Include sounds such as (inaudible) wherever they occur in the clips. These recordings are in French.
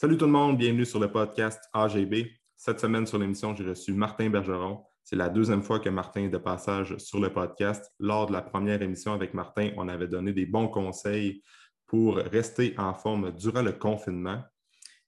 Salut tout le monde, bienvenue sur le podcast AGB. Cette semaine sur l'émission, j'ai reçu Martin Bergeron. C'est la deuxième fois que Martin est de passage sur le podcast. Lors de la première émission avec Martin, on avait donné des bons conseils pour rester en forme durant le confinement.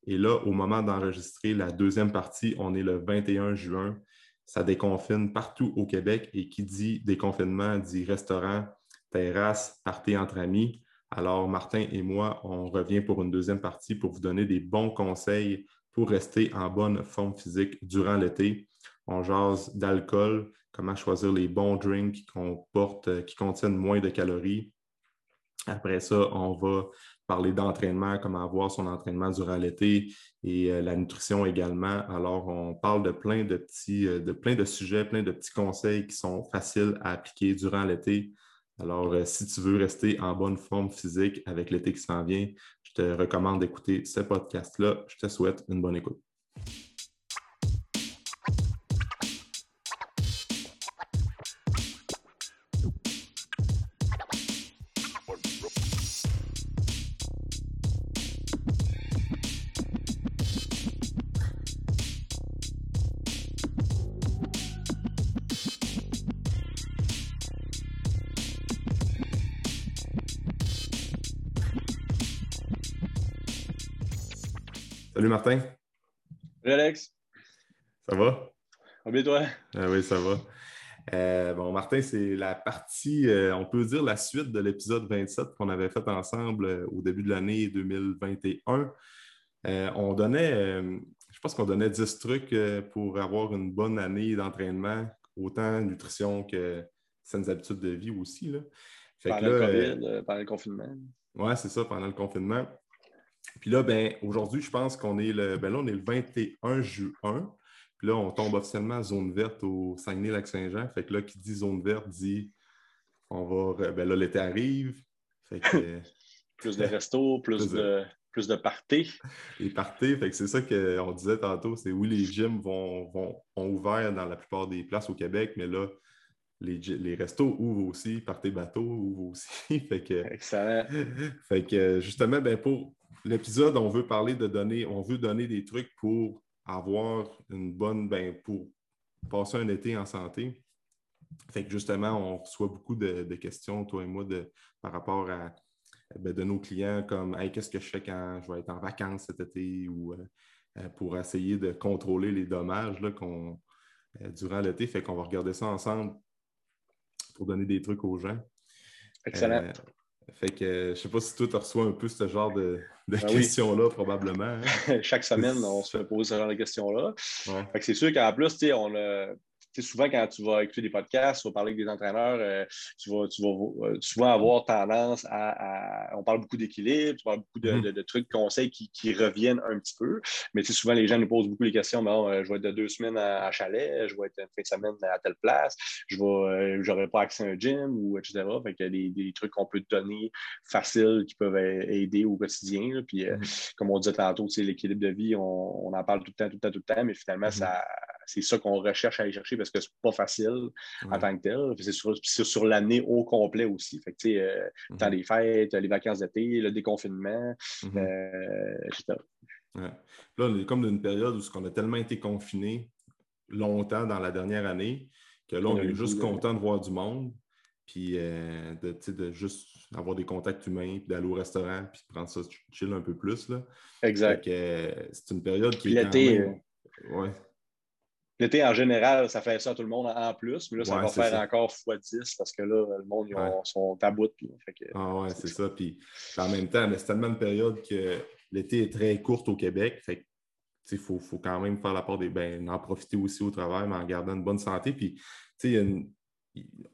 Et là, au moment d'enregistrer la deuxième partie, on est le 21 juin. Ça déconfine partout au Québec et qui dit déconfinement dit restaurant, terrasse, party entre amis. Alors, Martin et moi, on revient pour une deuxième partie pour vous donner des bons conseils pour rester en bonne forme physique durant l'été. On jase d'alcool, comment choisir les bons drinks qu'on porte, euh, qui contiennent moins de calories. Après ça, on va parler d'entraînement, comment avoir son entraînement durant l'été et euh, la nutrition également. Alors, on parle de plein de petits, euh, de plein de sujets, plein de petits conseils qui sont faciles à appliquer durant l'été alors, euh, si tu veux rester en bonne forme physique avec l'été qui s'en vient, je te recommande d'écouter ce podcast-là. Je te souhaite une bonne écoute. Salut Martin. Salut Alex. Ça va? Va toi? Ah oui, ça va. Euh, bon, Martin, c'est la partie, euh, on peut dire la suite de l'épisode 27 qu'on avait fait ensemble euh, au début de l'année 2021. on donnait, je pense qu'on donnait 10 trucs pour avoir une bonne année d'entraînement, autant nutrition que saines habitudes de vie aussi. Là. pendant le COVID, pendant le confinement. Oui, c'est ça, pendant le confinement. Puis là, ben, aujourd'hui, je pense qu'on est le, ben là, on est le 21 juin. Puis là, on tombe officiellement zone verte au Saguenay-Lac-Saint-Jean. Fait que là, qui dit zone verte dit on va. Ben là, l'été arrive. Fait que, (laughs) plus de restos, plus, de, plus de parties. Les parties, fait que c'est ça qu'on disait tantôt, c'est oui, les gyms vont, vont, ont ouvert dans la plupart des places au Québec, mais là, les, les restos ouvrent aussi, parties bateau ouvrent aussi. (laughs) fait que, Excellent. (laughs) Fait que justement, ben pour, l'épisode, on veut parler de donner, on veut donner des trucs pour avoir une bonne, ben, pour passer un été en santé. Fait que justement, on reçoit beaucoup de, questions, toi et moi, de, par rapport à ben, de nos clients comme Hey, qu'est-ce que je fais quand je vais être en vacances cet été ou euh, pour essayer de contrôler les dommages là, qu'on, euh, durant l'été. Fait qu'on va regarder ça ensemble pour donner des trucs aux gens. Excellent. Euh, fait que je sais pas si toi, tu reçois un peu ce genre de, ben questions-là, probablement. Hein. (laughs) Chaque semaine, on se fait poser ce genre de questions-là. Fait que c'est sûr qu'en plus, on a souvent, quand tu vas écouter des podcasts, tu vas parler avec des entraîneurs, euh, tu, vas, tu, vas, souvent avoir tendance à. on parle beaucoup d'équilibre, tu parles beaucoup de, mm-hmm. trucs, de conseils qui, reviennent un petit peu. Mais souvent, les gens nous posent beaucoup les questions bon, euh, je vais être de deux semaines à, chalet, je vais être une fin de semaine à telle place, je n'aurai euh, pas accès à un gym, ou etc. Fait qu'il y a des, trucs qu'on peut te donner faciles qui peuvent aider au quotidien. Puis, mm-hmm. comme on disait tantôt, l'équilibre de vie, on, en parle tout le temps, tout le temps, tout le temps, mais finalement, mm-hmm. ça c'est ça qu'on recherche à aller chercher parce que c'est pas facile en tant que tel. C'est sur, l'année au complet aussi. Fait que, tu sais, euh, des fêtes, les vacances d'été, le déconfinement, mm-hmm. euh, etc. Là, on est comme dans une période où on a tellement été confinés longtemps dans la dernière année que là, on, est juste content de voir du monde, puis euh, de, de, juste avoir des contacts humains, puis d'aller au restaurant, puis de prendre ça chill un peu plus. Là. Exact. c'est une période qui est. L'été. Ouais. L'été, en général, ça fait ça à tout le monde en plus, mais là, ça va faire encore x10 parce que là, le monde, ils sont à bout. ah ouais, c'est ça. Puis, en même temps, c'est tellement une période que l'été est très courte au Québec. Fait il faut, faut, quand même faire la part des. Ben, en profiter aussi au travail, mais en gardant une bonne santé. Puis,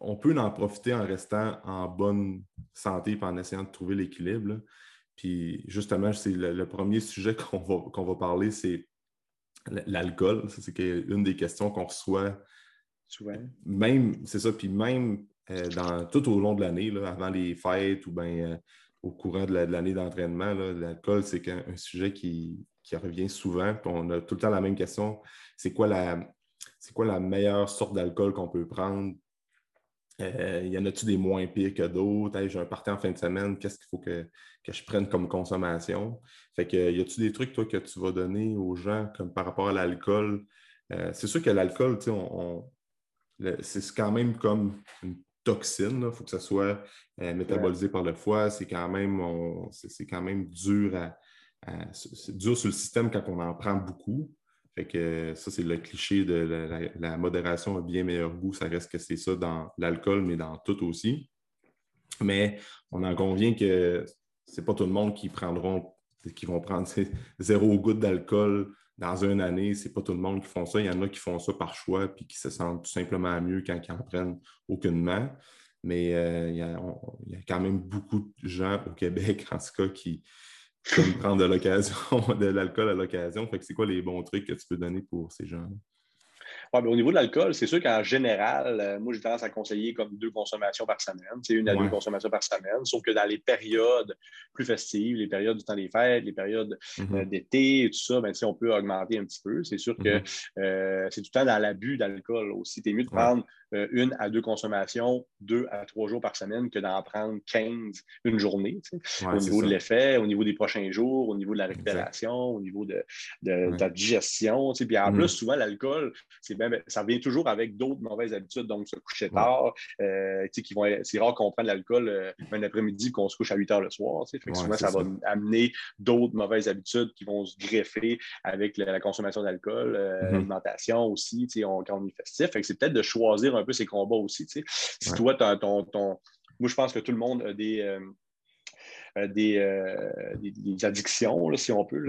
on peut en profiter en restant en bonne santé et en essayant de trouver l'équilibre. Puis, justement, c'est le, premier sujet (laughs) qu'on va, qu'on va parler, c'est l'alcool. C'est une des questions qu'on reçoit souvent. Même, c'est ça, puis même euh, dans, tout au long de l'année, avant les fêtes ou bien euh, au courant de l'année d'entraînement, l'alcool, c'est un, sujet qui, revient souvent. on a tout le temps la même question. C'est quoi la, c'est quoi la meilleure sorte d'alcool qu'on peut prendre Euh, il y en a-tu des moins pires que d'autres? j'ai un party en fin de semaine, qu'est-ce qu'il faut que, je prenne comme consommation? Fait que, y a-tu des trucs, toi, que tu vas donner aux gens comme par rapport à l'alcool? Euh, c'est sûr que l'alcool, c'est quand même comme une toxine. Il faut que ça soit euh, métabolisé par le foie. C'est quand même, c'est quand même dur à, dur sur le système quand on en prend beaucoup. Fait que ça, c'est le cliché de la, modération a bien meilleur goût. Ça reste que c'est ça dans l'alcool, mais dans tout aussi. Mais on en convient que c'est pas tout le monde qui prendront, qui vont prendre (laughs) zéro goutte d'alcool dans une année. C'est pas tout le monde qui font ça. Il y en a qui font ça par choix puis qui se sentent tout simplement mieux quand ils en prennent aucunement. Mais euh, il, y a, il, y a, quand même beaucoup de gens au Québec, (laughs) en tout cas, qui, comme prendre de l'occasion, (laughs) de l'alcool à l'occasion. Fait que c'est quoi les bons trucs que tu peux donner pour ces gens-là? au niveau de l'alcool, c'est sûr qu'en général, euh, moi, j'ai tendance à conseiller comme deux consommations par semaine. C'est une à deux consommations par semaine. Sauf que dans les périodes plus festives, les périodes du temps des fêtes, les périodes mm-hmm. euh, d'été, tout ça, ben, on peut augmenter un petit peu. C'est sûr que mm-hmm. euh, c'est tout le temps dans l'abus d'alcool aussi. C'est mieux de prendre une à deux consommations, deux à trois jours par semaine, que d'en prendre 15 une journée. au niveau de l'effet, au niveau des prochains jours, au niveau de la récupération, au niveau de, la digestion. Puis en mm-hmm. plus, souvent, l'alcool, ben, ça vient toujours avec d'autres mauvaises habitudes, donc se coucher tard. Euh, c'est rare qu'on prenne l'alcool euh, un après-midi qu'on se couche à 8 heures le soir. Fait souvent, ça, va amener d'autres mauvaises habitudes qui vont se greffer avec la, consommation d'alcool, euh, mm-hmm. l'alimentation aussi, on, quand on est festif. c'est peut-être de choisir un peu ses combats aussi. Si toi, ton, ton, Moi, je pense que tout le monde a des euh, euh, des, des, addictions, si on peut.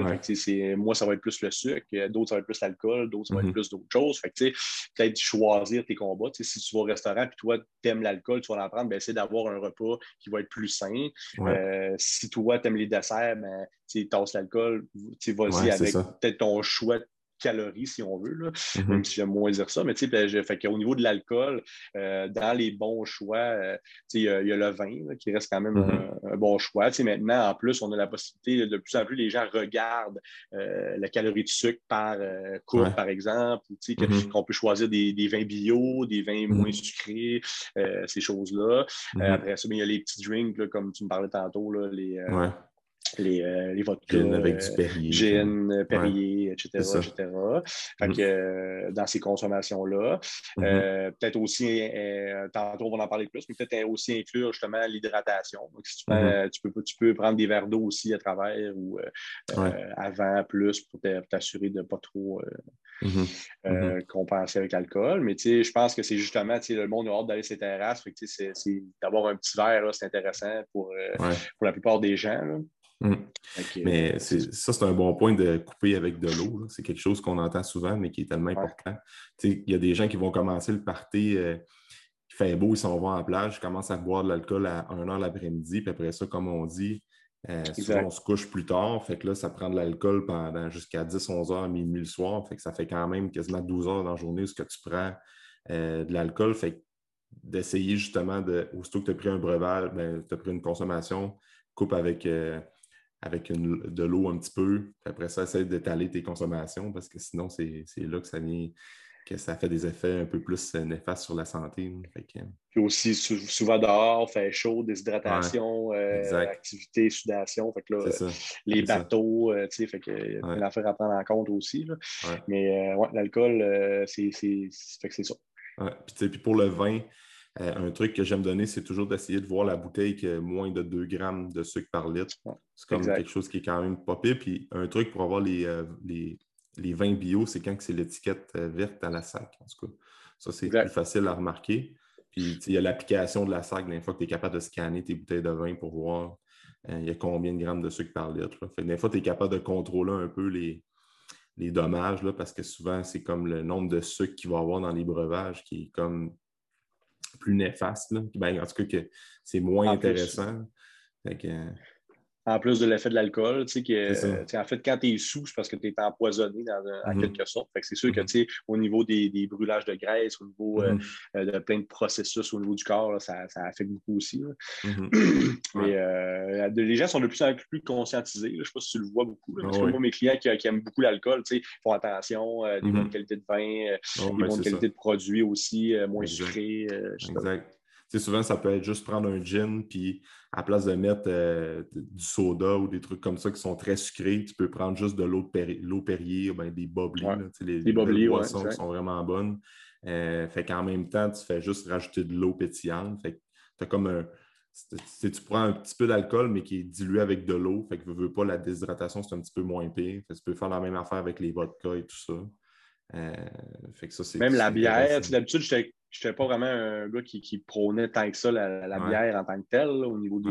moi, ça va être plus le sucre, d'autres, ça va être plus l'alcool, d'autres, ça va être mm-hmm. plus d'autres choses. peut-être choisir tes combats. Si tu vas au restaurant et toi, tu aimes l'alcool, tu vas en prendre, ben, essaie d'avoir un repas qui va être plus sain. Euh, si toi, tu aimes les desserts, ben, tu tasses l'alcool, vas-y avec peut-être ton choix calories, si on veut, là, mm-hmm. même si j'aime moins dire ça. Mais tu sais, fait qu'au niveau de l'alcool, euh, dans les bons choix, euh, il y, a le vin qui reste quand même mm-hmm. un, bon choix. maintenant, en plus, on a la possibilité, de plus en plus, les gens regardent euh, la calorie de sucre par coupe, par exemple, mm-hmm. qu'on peut choisir des, vins bio, des vins moins sucrés, ces choses-là. après ça, il y a les petits drinks, comme tu me parlais tantôt, là, les les, euh, les vodkas, avec du Perrier, gin, Perrier, etc. etc. Fait mm. que, euh, dans ces consommations-là, mm-hmm. euh, peut-être aussi, tantôt on va en parler plus, mais peut-être aussi inclure justement l'hydratation. Donc, si tu, mm-hmm. tu, peux, tu peux prendre des verres d'eau aussi à travers ou avant, plus, pour t'assurer de ne pas trop mm-hmm. compenser avec l'alcool. Mais je pense que c'est justement, le monde a hâte d'aller sur les terrasses. C'est d'avoir un petit verre, c'est intéressant pour, pour la plupart des gens. Là. Mm. mais ça, c'est un bon point de couper avec de l'eau. C'est quelque chose qu'on entend souvent, mais qui est tellement important. Il y a des gens qui vont commencer le party, euh, il fait beau, ils s'en vont en plage, ils commencent à boire de l'alcool à 1 h l'après-midi, puis après ça, comme on dit, euh, souvent on se couche plus tard, fait que là, ça prend de l'alcool pendant jusqu'à 10, 11 heures, minuit le soir, fait que ça fait quand même quasiment 12 heures dans la journée où ce que tu prends euh, de l'alcool, fait d'essayer justement de, aussitôt que tu as pris un breuvage, ben, tu as pris une consommation, coupe avec avec de l'eau un petit peu. après ça, essaye d'étaler tes consommations parce que sinon, c'est là que ça vient que ça fait des effets un peu plus euh, néfastes sur la santé. Puis aussi, souvent dehors, fait chaud, déshydratation, euh, activité, sudation. Fait que là, les bateaux, euh, tu sais, fait que y a une affaire à prendre en compte aussi. Mais l'alcool, c'est ça. Puis, puis pour le vin, euh, un truc que j'aime donner, c'est toujours d'essayer de voir la bouteille qui a moins de 2 grammes de sucre par litre. C'est comme quelque chose qui est quand même pas pire. Puis un truc pour avoir les, euh, les, vins bio, c'est quand c'est l'étiquette euh, verte à la sac. En tout cas, ça, c'est plus facile à remarquer. Puis il y a l'application de la sac, des fois que tu es capable de scanner tes bouteilles de vin pour voir il y a combien de grammes de sucre par litre. Fait des fois, tu es capable de contrôler un peu les, les dommages, là, parce que souvent, c'est comme le nombre de sucre qu'il va y avoir dans les breuvages qui est comme plus néfaste. Ben, en tout cas, que c'est moins intéressant. Euh, en plus de l'effet de l'alcool, tu sais, que, en fait, quand tu es sous, c'est parce que tu es empoisonné dans, en mm-hmm. quelque sorte. c'est sûr que, mm-hmm. tu sais, au niveau des, brûlages de graisse, au niveau euh, mm-hmm. euh, de plein de processus au niveau du corps, ça, affecte beaucoup aussi. (clears throat) Mais les gens sont de plus en plus conscientisés. Je ne sais pas si tu le vois beaucoup. parce que moi, mes clients qui, aiment beaucoup l'alcool, tu sais, font attention, des bonnes qualités de vin, des bonnes qualités de produits aussi, moins sucrés. exact. Souvent, ça peut être juste prendre un gin, puis à place de mettre euh, du soda ou des trucs comme ça qui sont très sucrés, tu peux prendre juste de l'eau de Perrier, ou des bubbly, les, les boissons qui sont vraiment bonnes. Euh, fait qu'en même temps, tu fais juste rajouter de l'eau pétillante. Fait que tu comme un. Tu prends un petit peu d'alcool, mais qui est dilué avec de l'eau. Fait que veux pas, la déshydratation, c'est un petit peu moins pire. tu peux faire la même affaire avec les vodkas et tout ça. Euh, fait que ça Même la bière, d'habitude, j'étais je n'étais pas vraiment un gars qui, qui, prônait tant que ça la, bière en tant que telle, au niveau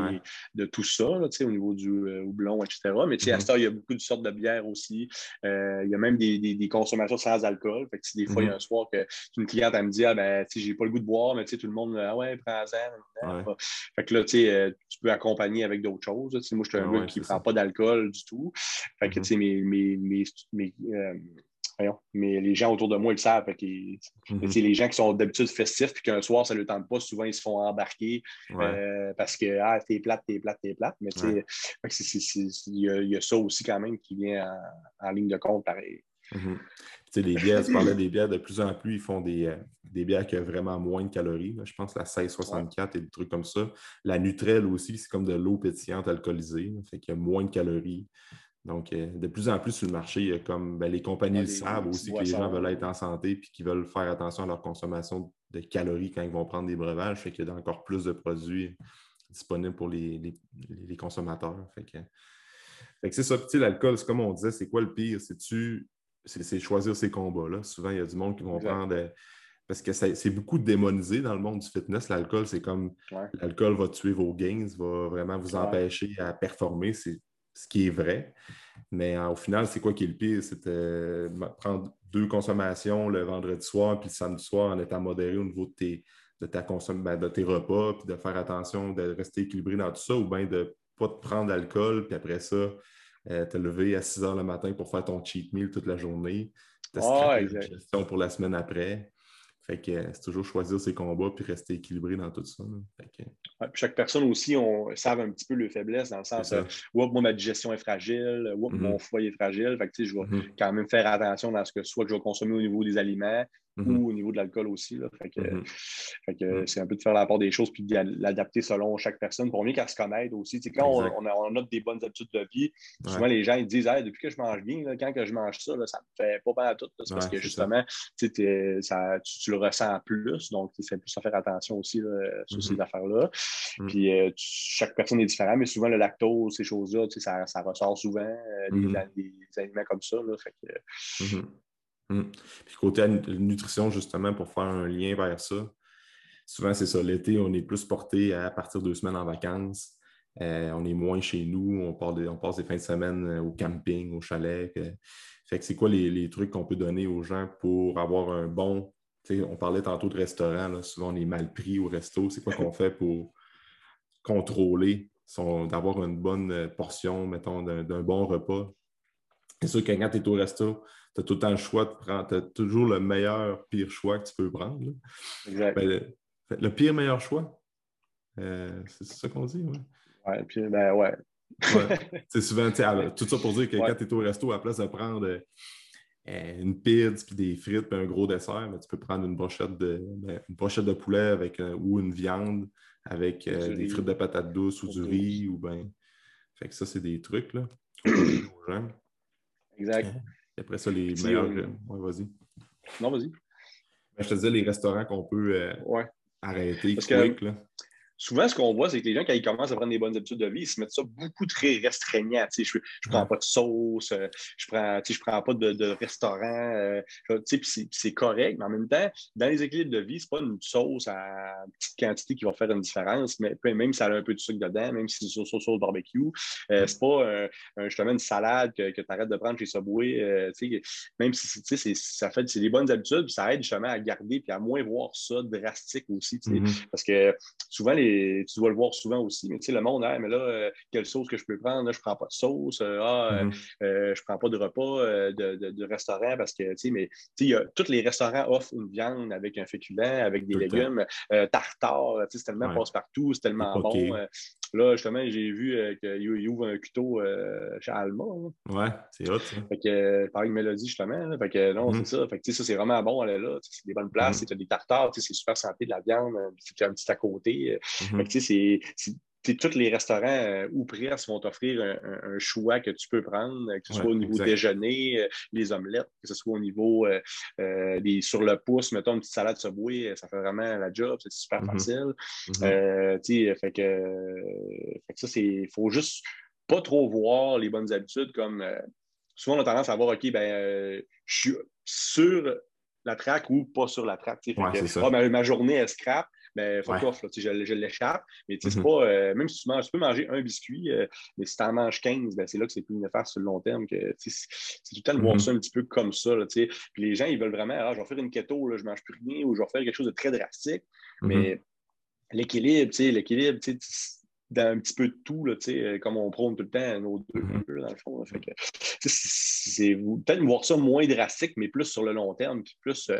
de tout ça, au niveau du euh, houblon, etc. Mais à ce mm-hmm. il y a beaucoup de sortes de bières aussi. Euh, il y a même des, consommations sans alcool. Fait que, des fois, il y a mm-hmm. un soir que une cliente elle me dit Ah ben, j'ai pas le goût de boire, mais tout le monde Ah ouais, prends-en. Fait que là, euh, tu peux accompagner avec d'autres choses. Moi, je suis un gars qui ne prend pas d'alcool du tout. Fait que mm-hmm. mes, mes, mes, mais les gens autour de moi, ils le savent. Mhm. Les gens qui sont d'habitude festifs puis qu'un soir, ça ne le tente pas, souvent, ils se font embarquer euh, parce que ah, t'es plate, t'es plate, t'es plate. Mais il y, a ça aussi quand même qui vient en, ligne de compte, pareil. Mhm. Les bières, tu parlais des bières, de plus en plus, ils font des, euh, des bières qui ont vraiment moins de calories. Je pense la 1664 et des trucs comme ça. La Nutrelle aussi, c'est comme de l'eau pétillante alcoolisée. Fait qu'il y a moins de calories. Donc, euh, de plus en plus sur le marché, il y a comme ben, les compagnies le savent aussi que les gens veulent être en santé et qu'ils veulent faire attention à leur consommation de calories quand ils vont prendre des breuvages. Fait qu'il y a encore plus de produits disponibles pour les, consommateurs. Fait que, c'est ça. l'alcool, c'est comme on disait, c'est quoi le pire? C'est-tu c'est choisir ses combats. Là. Souvent, il y a du monde qui vont prendre. Euh, parce que c'est beaucoup démonisé dans le monde du fitness. L'alcool, c'est comme l'alcool va tuer vos gains, va vraiment vous empêcher à performer. C'est ce qui est vrai. Mais euh, au final, c'est quoi qui est le pire? C'est de prendre deux consommations le vendredi soir puis le samedi soir en étant modéré au niveau de tes, de ta ben, de tes repas, puis de faire attention de rester équilibré dans tout ça, ou bien de ne pas te prendre d'alcool, puis après ça, euh, te lever à 6 heures le matin pour faire ton cheat meal toute la journée, te ah, gestion pour la semaine après. Fait que c'est toujours choisir ses combats puis rester équilibré dans tout ça. chaque personne aussi, on savent un petit peu le faiblesse dans le sens où moi, ma digestion est fragile, ou mm-hmm. mon foie est fragile. Fait que, je vais mm-hmm. quand même faire attention dans ce que soit que je vais consommer au niveau des aliments, Mm-hmm. ou au niveau de l'alcool aussi. Là. Fait que, mm-hmm. Mm-hmm. c'est un peu de faire la part des choses puis de l'adapter selon chaque personne pour mieux qu'elle se connaisse aussi. quand on, on, a, des bonnes habitudes de vie, souvent les gens ils disent depuis que je mange bien, quand que je mange ça, ça me fait pas mal à tout. parce que justement, ça. Ça, tu, le ressens plus. Donc, c'est plus à faire attention aussi sur ces affaires-là. Puis euh, chaque personne est différente, mais souvent le lactose, ces choses-là, ça, ça ressort souvent, euh, des, aliments comme ça. Là, fait que, Hmm. Puis côté nutrition, justement, pour faire un lien vers ça, souvent c'est ça. L'été, on est plus porté à partir de deux semaines en vacances. Euh, on est moins chez nous, on, passe des fins de semaine euh, au camping, au chalet. fait que c'est quoi les, trucs qu'on peut donner aux gens pour avoir un bon. On parlait tantôt de restaurant, souvent on est mal pris au resto. C'est quoi qu'on fait pour contrôler, d'avoir une bonne portion, mettons, d'un bon repas? C'est sûr que quand tu es au resto, tu as tout le temps le choix de prendre, tu as toujours le meilleur, pire choix que tu peux prendre. Exact. Ben, le, pire, meilleur choix, euh, c'est ça qu'on dit, oui. Ouais, puis, ben ouais. (laughs) C'est souvent, tout ça pour dire que quand tu es au resto, à la place de prendre euh, une pizza, puis des frites, puis un gros dessert, mais tu peux prendre une brochette de, ben, une brochette de poulet avec, euh, ou une viande avec des frites de patates douces ou du riz. Ou ben... Fait que ça, c'est des trucs là, (clears throat) Exact. après ça, les meilleurs. Oui, vas-y. Non, vas-y. Ben, je te disais les restaurants qu'on peut euh, arrêter Parce quick. là souvent, ce qu'on voit, c'est que les gens, quand ils commencent à prendre des bonnes habitudes de vie, ils se mettent ça beaucoup très restreignant. Je ne prends pas de sauce, euh, je prends, je prends pas de, restaurant. Euh, c'est correct, mais en même temps, dans les équilibres de vie, ce n'est pas une sauce à petite quantité qui va faire une différence, mais même si ça a un peu de sucre dedans, même si c'est sauce au barbecue, euh, c'est pas justement une salade que, que tu arrêtes de prendre chez Subway. même si ça fait c'est des bonnes habitudes, ça aide justement à garder et à moins voir ça drastique aussi. Mm-hmm. Parce que souvent, les tu dois le voir souvent aussi. Mais tu sais, le monde, hein, mais là, euh, quelle sauce que je peux prendre? je ne prends pas de sauce. Euh, ah, euh, je ne prends pas de repas de, restaurant parce que, tu sais, mais tu sais, tous les restaurants offrent une viande avec un féculent, avec des légumes, tartare, tu sais, c'est tellement passe-partout, c'est tellement bon. Là, justement, j'ai vu qu'il ouvre un cuto chez Alma. Ouais, c'est hot, ça. Fait que, par une mélodie, justement. fait que, non, c'est ça. Fait que, ça, c'est vraiment bon, elle est là. C'est des bonnes places. Tu as des tartares, c'est super santé de la viande. Puis, un petit à côté. Fait que, c'est tous les restaurants euh, ou presque vont t'offrir un, choix que tu peux prendre, que ce soit au niveau déjeuner, euh, les omelettes, que ce soit au niveau euh, des sur le pouce, mettons une petite salade subway, ça fait vraiment la job, c'est super mm-hmm. facile. Mm-hmm. fait que, ça, c'est. Il faut juste pas trop voir les bonnes habitudes comme souvent on a tendance à voir, OK, ben je suis sur la traque ou pas sur la traque. Ah, ma, journée est scrap, mais fuck off, je, l'échappe. Mais mm-hmm. pas, euh, même si tu manges, tu peux manger un biscuit, euh, mais si tu en manges 15, ben, c'est là que c'est plus néfaste sur le long terme. Que, c'est tout le temps de voir ça un petit peu comme ça. Là, puis les gens, ils veulent vraiment, ah, je vais faire une keto, là, je mange plus rien, ou je vais faire quelque chose de très drastique. Mm-hmm. Mais l'équilibre, l'équilibre, dans un petit peu de tout, là, euh, comme on prône tout le temps nos deux, mm-hmm. dans le fond. c'est peut-être voir ça moins drastique, mais plus sur le long terme, puis plus euh,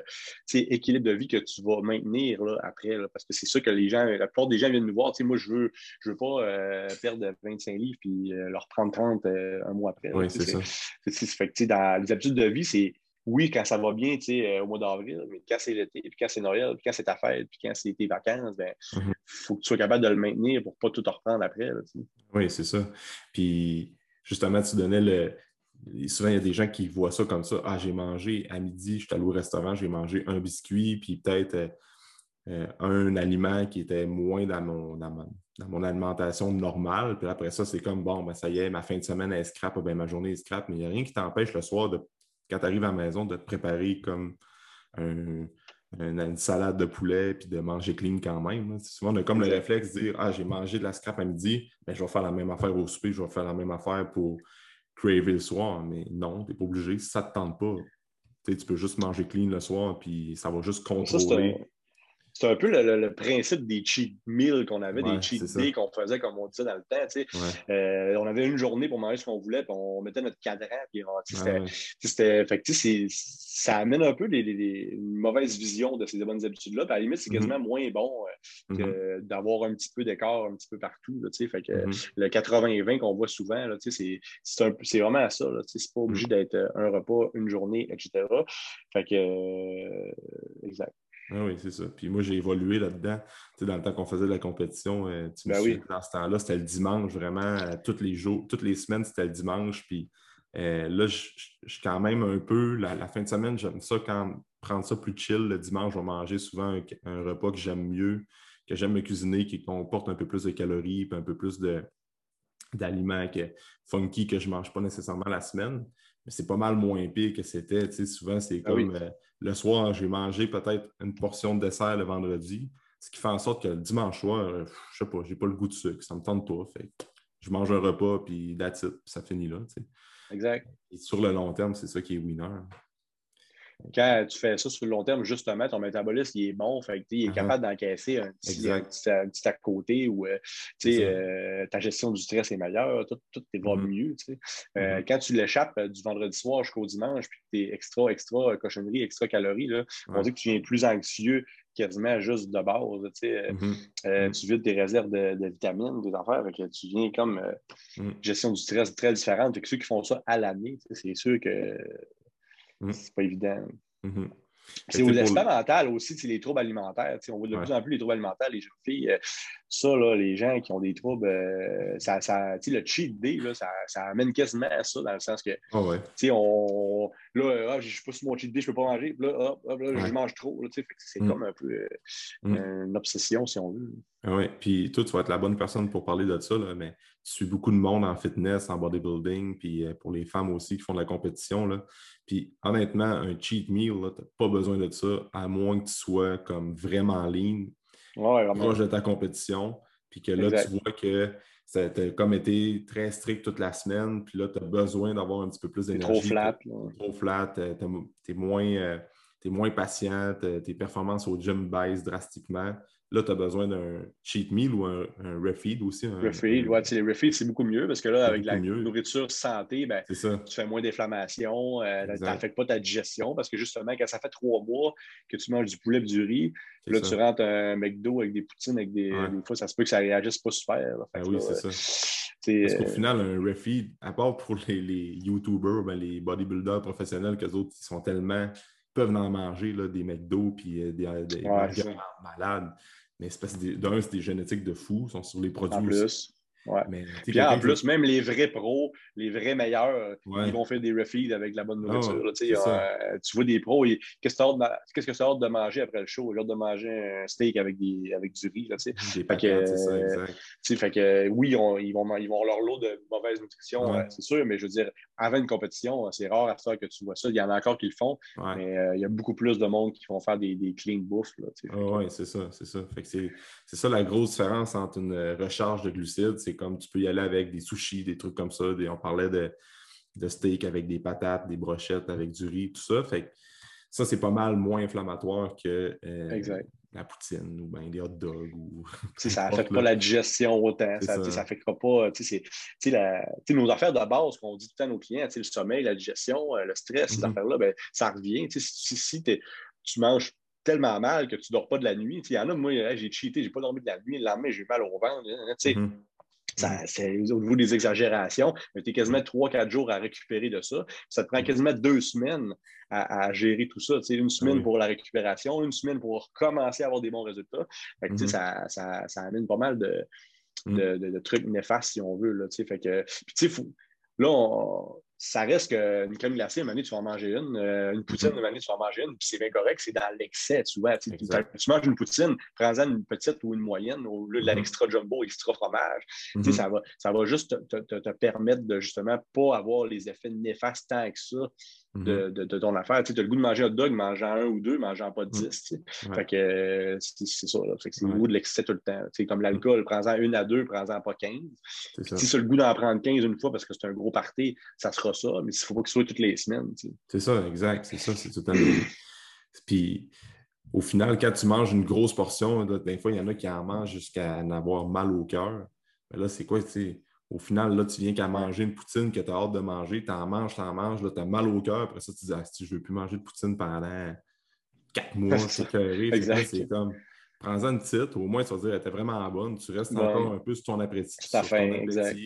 équilibre de vie que tu vas maintenir là, après. parce que c'est ça que les gens, la plupart des gens viennent nous voir. Moi, je veux, je veux pas euh, perdre 25 livres puis leur prendre 30 un mois après. Oui, c'est ça. Fait dans les habitudes de vie, c'est oui, quand ça va bien, tu sais, euh, au mois d'avril, mais quand c'est l'été, puis quand c'est Noël, puis quand c'est ta fête, puis quand c'est tes vacances, ben, mhm. Faut que tu sois capable de le maintenir pour pas tout reprendre après. oui, c'est ça. Puis justement, tu donnais le. Souvent, il y a des gens qui voient ça comme ça. Ah, j'ai mangé à midi, je suis allé au restaurant, j'ai mangé un biscuit, puis peut-être euh, euh, un aliment qui était moins dans mon, dans mon, alimentation normale. Puis après ça, c'est comme bon, ben, ça y est, ma fin de semaine est scrap, ben, ma journée est scrap, mais il n'y a rien qui t'empêche le soir de quand tu arrives à la maison, de te préparer comme une salade de poulet puis de manger clean quand même. Souvent, on a comme le réflexe de dire Ah, j'ai mangé de la scrap à midi, mais je vais faire la même affaire au souper, je vais faire la même affaire pour craver le soir. Mais non, tu n'es pas obligé. Ça ne te tente pas, tu peux juste manger clean le soir, puis ça va juste contrôler c'est un peu le, principe des cheat meals qu'on avait, des cheat days qu'on faisait, comme on disait dans le temps. Euh, on avait une journée pour manger ce qu'on voulait, puis on mettait notre cadran. Puis c'était, ça amène un peu une mauvaise vision de ces bonnes habitudes-là. à la limite, c'est mm-hmm. quasiment moins bon euh, mm-hmm. d'avoir un petit peu d'écart un petit peu partout. fait que, mm-hmm. Le 80-20 qu'on voit souvent, c'est vraiment ça. C'est pas obligé d'être un repas, une journée, etc. Fait que, euh, exact. Ah oui, c'est ça. Puis moi, j'ai évolué là-dedans. Tu sais, dans le temps qu'on faisait de la compétition, euh, tu ben oui. dans ce temps-là, c'était le dimanche, vraiment, euh, tous les jours, toutes les semaines, c'était le dimanche. Puis euh, là, je suis quand même un peu, la, fin de semaine, j'aime ça quand prendre ça plus chill. Le dimanche, je vais manger souvent un, repas que j'aime mieux, que j'aime me cuisiner, qui comporte un peu plus de calories, puis un peu plus d'aliments funky que je ne mange pas nécessairement la semaine. Mais c'est pas mal moins pire que c'était. Tu sais, souvent, c'est ah comme le soir, j'ai mangé peut-être une portion de dessert le vendredi, ce qui fait en sorte que le dimanche soir, euh, je sais pas, j'ai pas le goût de sucre, ça me tente pas. Fait je mange un repas, puis that's it, puis ça finit là. Exact. Et sur le long terme, c'est ça qui est winner. Quand tu fais ça sur le long terme, justement, ton métabolisme il est bon, fait il est uh-huh. capable d'encaisser un petit, à côté ou euh, euh, ta gestion du stress est meilleure, tout, tout va mm-hmm. mieux. Euh, mm-hmm. Quand tu l'échappes du vendredi soir jusqu'au dimanche, puis tu es extra, extra cochonnerie, extra calories, là, on dit que tu viens plus anxieux quasiment juste de base. Mm-hmm. Tu vides tes réserves de, vitamines, des affaires, que tu viens comme mm. gestion du stress très différente. ceux qui font ça à l'année, c'est sûr que Mm. C'est pas évident. Mm-hmm. C'est aux l'aspect mental aussi, les troubles alimentaires. On voit de plus en plus les troubles alimentaires, les jeunes filles. Euh, ça, là, les gens qui ont des troubles, euh, ça, ça, le cheat day, là, ça, ça, amène quasiment à ça, dans le sens que, oh ouais. on, là, ah, je suis pas sur mon cheat day, je peux pas manger, là, hop, hop, là je mange trop. c'est mm. comme un peu euh, mm. une obsession, si on veut. Ah oui, puis toi, tu vas être la bonne personne pour parler de ça, là, mais suis beaucoup de monde en fitness, en bodybuilding, puis pour les femmes aussi qui font de la compétition. Là. Puis honnêtement, un cheat meal, tu n'as pas besoin de ça, à moins que tu sois comme vraiment lean, ouais, proche de ta compétition, puis que là, tu vois que ça a comme été très strict toute la semaine, puis là, tu as besoin d'avoir un petit peu plus d'énergie. Trop flat. Trop flat, tu es moins, euh, moins patient, tes performances au gym baissent drastiquement. Là, tu as besoin d'un cheat meal ou un, un refeed aussi. Un, refeed, ouais, les refeeds, c'est beaucoup mieux parce que là, avec la nourriture santé, ben, tu fais moins d'inflammation, euh, tu n'affectes pas ta digestion parce que justement, quand ça fait trois mois que tu manges du poulet et du riz, là, tu rentres un McDo avec des poutines, avec des, des fois, ça se peut que ça réagisse pas super. Ben oui, c'est ça. Parce qu'au euh, final, un refeed, à part pour les, les YouTubers, ben, les bodybuilders professionnels, qu'eux autres, ils sont tellement peuvent en manger là, des McDo puis euh, des, des, malades. Mais c'est parce que d'un, c'est des génétiques de fous, sont sur les produits. En plus. Ouais. Mais, Puis en plus, même les vrais pros, les vrais meilleurs, ils vont faire des refeeds avec la bonne ah nourriture. tu vois des pros, qu'est-ce que tu as hâte de manger après le show? J'ai hâte de manger un steak avec, des, avec du riz. Là, des paquets, c'est ça. Fait que, oui, ils, vont, ils vont avoir leur lot de mauvaise nutrition, euh, c'est sûr, mais je veux dire, avant une compétition, c'est rare à faire que tu vois ça. Il y en a encore qui le font, mais euh, il y a beaucoup plus de monde qui vont faire des, des clean bouffe. Ah oui, c'est ça, c'est ça. c'est ça la grosse différence entre une recharge de glucides. C'est comme tu peux y aller avec des sushis, des trucs comme ça. on parlait de, de steak avec des patates, des brochettes avec du riz, tout ça. Fait ça, c'est pas mal moins inflammatoire que euh, la poutine ou bien les hot dogs. Ou... (laughs) ça n'affecte pas la digestion autant. Ça n'affectera pas. La, nos affaires de base qu'on dit tout le temps à nos clients, le sommeil, la digestion, euh, le stress, ces mm-hmm. affaires-là, ben, ça revient. Si, si tu manges tellement mal que tu ne dors pas de la nuit. Il y en a, moi, j'ai cheaté, j'ai pas dormi de la nuit, le lendemain, j'ai mal au ventre. Mm-hmm. C'est au niveau des exagérations, tu es quasiment 3-4 jours à récupérer de ça. Ça te prend quasiment deux semaines à, gérer tout ça. Une semaine pour la récupération, une semaine pour commencer à avoir des bons résultats. Mm-hmm. ça, ça, amène pas mal de, mm. de, trucs néfastes, si on veut. Là, fait que, là, on, ça reste qu'une crème glacée, une année, tu vas en manger une. Euh, une poutine, mhm. une année, tu vas en manger une. Puis c'est bien correct, c'est dans l'excès, tu vois. Tu, manges une poutine, prends-en une petite ou une moyenne au lieu de l'extra jumbo, extra fromage. Mhm. ça, va, ça va juste te, te, te, permettre de justement pas avoir les effets néfastes tant que ça de, mhm. de, ton affaire. Tu as le goût de manger un dog, mangeant un ou deux, mangeant pas dix. Fait que euh, c'est ça. C'est le goût de l'excès tout le temps. C'est comme l'alcool, prends-en une à deux, prends-en pas quinze. Si c'est le goût d'en prendre quinze une fois parce que c'est un gros party, ça sera ça, mais il ne faut pas que ce soit toutes les semaines. C'est ça, exact. C'est ça, c'est tout à (clears throat) Puis au final, quand tu manges une grosse portion, des fois, il y en a qui en mangent jusqu'à en avoir mal au cœur. Mais là, c'est quoi, tu au final, là, tu viens qu'à manger une poutine que tu as hâte de manger, tu en manges, tu en manges, tu as mal au cœur. Après ça, tu dis, ah, si je ne veux plus manger de poutine pendant quatre mois, (laughs) c'est C'est comme, prends-en une petite, au moins, tu vas dire, elle était vraiment bonne, tu restes encore un peu sur ton appétit. Tout à fait, exact.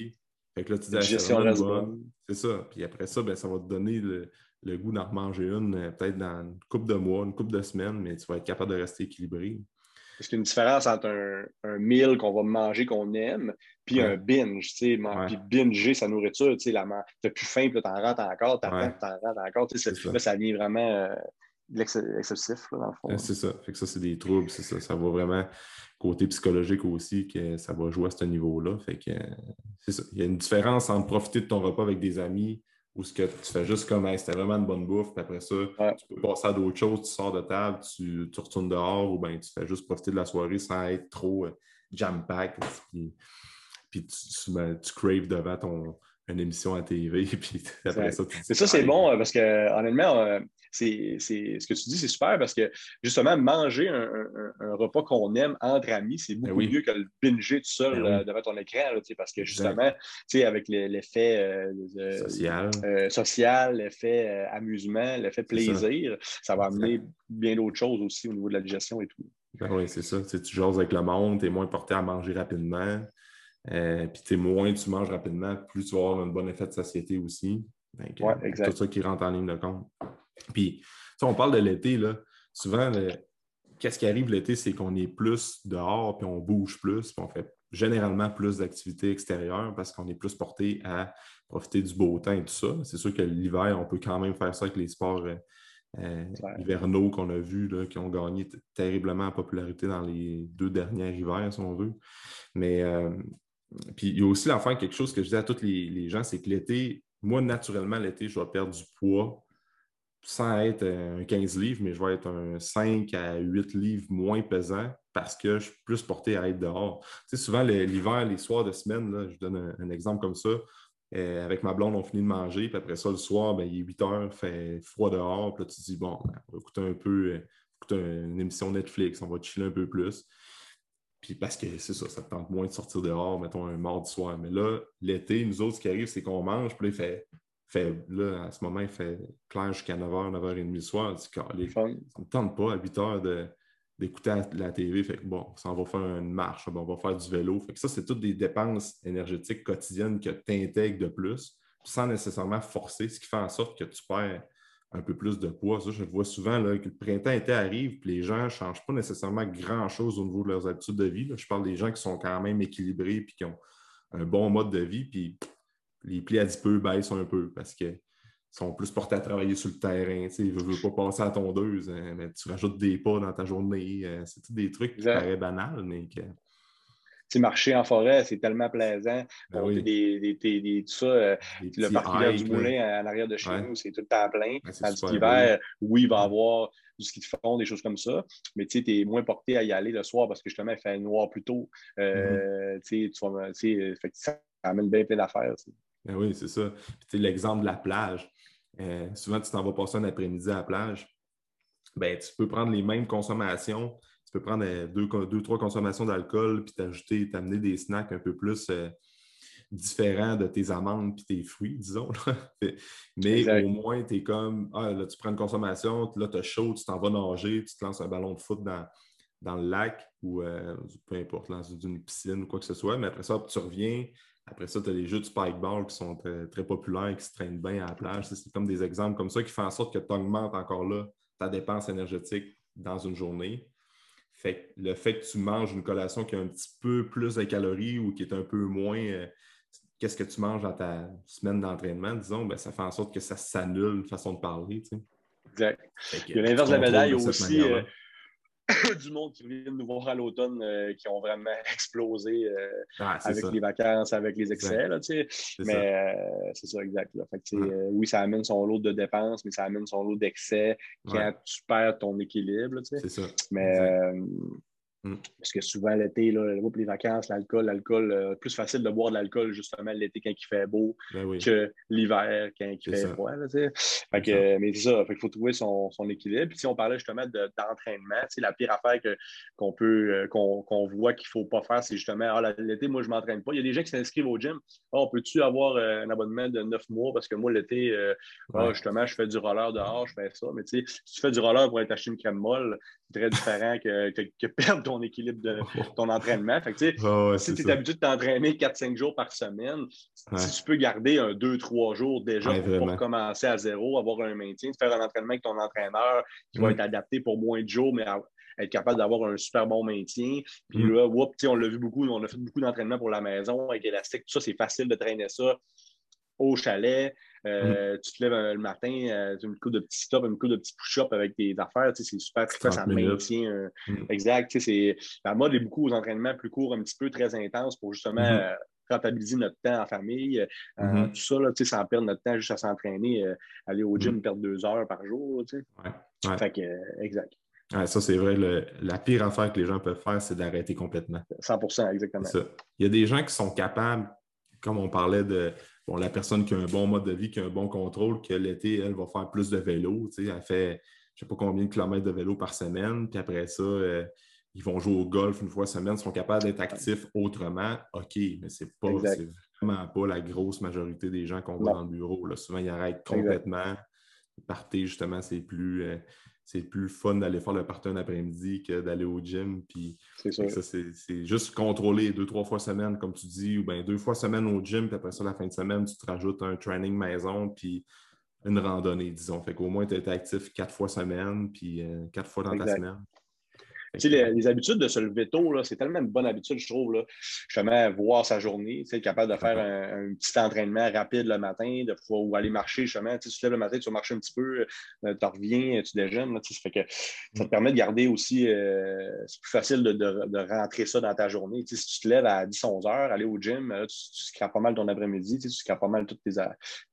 Fait que là, tu dis, ah, c'est bonne. C'est ça. Puis après ça, ben, ça va te donner le, goût d'en remanger une, euh, peut-être dans une couple de mois, une couple de semaines, mais tu vas être capable de rester équilibré. Parce qu'il y a une différence entre un, un meal qu'on va manger, qu'on aime, puis un binge, tu sais, puis binger sa nourriture, tu sais, t'as plus faim, puis t'en rentres encore, t'as faim, t'en rentres encore, tu sais, là, ça devient vraiment euh, excessif, là, dans le fond. C'est ça, fait que ça, c'est des troubles, c'est ça, ça va vraiment, côté psychologique aussi, que ça va jouer à ce niveau-là, fait que, c'est ça, il y a une différence entre profiter de ton repas avec des amis, ou ce que tu fais juste comme c'était vraiment une bonne bouffe, puis après ça, tu peux passer à d'autres choses, tu sors de table, tu, tu retournes dehors, ou bien tu fais juste profiter de la soirée sans être trop euh, jam-pack, puis, puis tu, ben, tu, craves devant ton, une émission à TV, (laughs) puis après ça, tu Mais ça, c'est bon, parce que honnêtement, euh, c'est, ce que tu dis, c'est super parce que justement, manger un, repas qu'on aime entre amis, c'est ben beaucoup mieux que le binger tout seul ben euh, devant ton écran. parce que justement, avec l'effet euh, social, euh, social l'effet amusement, l'effet plaisir, ça. va amener bien d'autres choses aussi au niveau de la digestion et tout. Ben oui, c'est ça. tu joues avec le monde, tu es moins porté à manger rapidement. Puis moins tu manges rapidement, plus tu vas avoir un bon effet de satiété aussi. Ouais, exact. Tout ça qui rentre en ligne de compte. Puis, on parle de l'été, là. Souvent, qu'est-ce qui arrive l'été, c'est qu'on est plus dehors, puis on bouge plus, puis on fait généralement plus d'activités extérieures parce qu'on est plus porté à profiter du beau temps et tout ça. C'est sûr que l'hiver, on peut quand même faire ça avec les sports euh, euh, hivernaux qu'on a vus, là, qui ont gagné terriblement en popularité dans les deux derniers hivers, si on veut. Mais euh, puis il y a aussi l'enfant, quelque chose que je dis à tous les, gens, c'est que l'été, moi, naturellement, l'été, je vais perdre du poids sans être un 15 livres, mais je vais être un 5 à 8 livres moins pesant parce que je suis plus porté à être dehors. Tu sais, souvent, l'hiver, les soirs de semaine, je donne un, exemple comme ça. Euh, avec ma blonde, on finit de manger, puis après ça, le soir, ben, il est 8 heures, fait froid dehors, puis là, tu te dis, bon, ben, on va un peu, euh, écouter une émission Netflix, on va chiller un peu plus. Puis parce que c'est ça, ça te tente moins de sortir dehors, mettons un mardi soir. Mais là, l'été, nous autres, ce qui arrive, c'est qu'on mange, puis là, il fait, fait, là, à ce moment, il fait clair jusqu'à 9h, 9h30 le soir. ça ne tente pas à 8h d'écouter la TV. Fait que bon, ça, on va faire une marche, on va faire du vélo. Fait que ça, c'est toutes des dépenses énergétiques quotidiennes que tu intègres de plus, sans nécessairement forcer, ce qui fait en sorte que tu perds un peu plus de poids. Ça, je le vois souvent là, que le printemps-été arrive, puis les gens ne changent pas nécessairement grand-chose au niveau de leurs habitudes de vie. Je parle des gens qui sont quand même équilibrés et qui ont un bon mode de vie, puis les plis adipeux baissent un peu parce qu'ils sont plus portés à travailler sur le terrain. Ils ne veulent pas passer à tondeuse, hein, mais tu rajoutes des pas dans ta journée. Euh, c'est tout des trucs qui paraissent banals, mais que marcher en forêt, c'est tellement plaisant. Ben des, des, tout ça, euh, le parc du Moulin à, l'arrière de chez nous, c'est tout le temps plein. Ben, Tandis qu'hiver, oui, il va y avoir du ski de fond, des choses comme ça, mais tu es moins porté à y aller le soir parce que justement, il fait noir plus tôt. Euh, mm-hmm. tu fait ça amène bien plein d'affaires. Ben oui, c'est ça. l'exemple de la plage. Euh, souvent, tu t'en vas passer un après-midi à la plage. Ben, tu peux prendre les mêmes consommations tu peux prendre euh, deux, deux trois consommations d'alcool, puis t'ajouter, t'amener des snacks un peu plus euh, différents de tes amandes puis tes fruits, disons. (laughs) Mais au moins, tu es comme, ah, là, tu prends une consommation, là, tu as chaud, tu t'en vas nager, tu te lances un ballon de foot dans, dans le lac ou euh, peu importe, dans une piscine ou quoi que ce soit. Mais après ça, tu reviens. Après ça, tu as les jeux de spikeball qui sont très, populaires et qui se traînent bien à la plage. C'est comme des exemples comme ça qui font en sorte que tu augmentes encore là ta dépense énergétique dans une journée. Fait le fait que tu manges une collation qui a un petit peu plus de calories ou qui est un peu moins euh, qu'est-ce que tu manges dans ta semaine d'entraînement, disons, ben, ça fait en sorte que ça s'annule, une façon de parler. Exact. Il y a l'inverse de la médaille aussi (coughs) du monde qui vient nous voir à l'automne euh, qui ont vraiment (laughs) explosé euh, ah, avec les vacances, avec les excès. Là, mais euh, c'est ça, exact. oui, ça amène son lot de dépenses, mais ça amène son lot d'excès quand tu perds ton équilibre. C'est ça. Mais Mm. Parce que souvent, l'été, les vacances, l'alcool, l'alcool, euh, plus facile de boire de l'alcool justement l'été quand il fait beau ben que l'hiver quand il fait froid. mais c'est ça, il faut trouver son, équilibre. Puis si on parlait justement d'entraînement, la pire affaire qu'on peut euh, qu'on voit qu'il ne faut pas faire, c'est justement ah, l'été, moi, je ne m'entraîne pas. Il y a des gens qui s'inscrivent au gym. Ah, on peut-tu avoir euh, un abonnement de neuf mois? Parce que moi, l'été, ah, justement, je fais du roller dehors, je fais ça. Mais si tu fais du roller pour aller t'acheter une crème molle, c'est très différent que, que, que perdre ton équilibre de (laughs) ton entraînement. si tu es habitué de t'entraîner 4-5 jours par semaine, si tu peux garder un 2-3 jours déjà pour commencer à zéro, avoir un maintien, faire un entraînement avec ton entraîneur qui va être adapté pour moins de jours, mais être capable d'avoir un super bon maintien. Puis mm. là, on l'a vu beaucoup, on a fait beaucoup d'entraînement pour la maison avec élastique, tout ça, c'est facile de traîner ça au chalet. Euh, mm. Tu te lèves le matin, euh, tu as une coupe de petits stop, une coupe de petits push-up avec tes affaires. C'est super, ça maintient. Mm. Exact. La mode est beaucoup aux entraînements plus courts, un petit peu très intenses pour justement mm-hmm. euh, rentabiliser notre temps en famille. Mm-hmm. Tout ça, là, sans perdre notre temps juste à s'entraîner, aller au gym, mm. perdre deux heures par jour. Ouais. Fait que, exact. ça, c'est vrai. la pire affaire que les gens peuvent faire, c'est d'arrêter complètement. 100% exactement. Il y a des gens qui sont capables, comme on parlait de la personne qui a un bon mode de vie, qui a un bon contrôle, que l'été, elle va faire plus de vélo. Elle fait je ne sais pas combien de kilomètres de vélo par semaine. Puis après ça, euh, ils vont jouer au golf une fois semaine, ils sont capables d'être actifs autrement. OK, mais ce n'est vraiment pas la grosse majorité des gens qu'on voit dans le bureau. Là. Souvent, ils arrêtent complètement. Partir, justement, c'est plus. Euh, c'est plus fun d'aller faire le party un après-midi que d'aller au gym. Puis ça, c'est juste contrôler deux, trois fois semaine, comme tu dis, ou bien deux fois semaine au gym, puis après ça, la fin de semaine, tu te rajoutes un training maison, puis une randonnée, disons. Fait qu'au moins, tu es actif quatre fois semaine, puis euh, quatre fois dans ta semaine. Les, habitudes de se lever tôt, c'est tellement une bonne habitude, je trouve. Là. Justement, voir sa journée, être capable de faire un, petit entraînement rapide le matin, de pouvoir ou aller marcher, justement. Tu te lèves le matin, tu vas marcher un petit peu, euh, tu reviens, tu déjeunes. ça, fait que, ça te mm. permet de garder aussi, euh, c'est plus facile de, rentrer ça dans ta journée. si tu te lèves à 10-11 heures, aller au gym, tu, tu pas mal ton après-midi, tu scrapes pas mal toute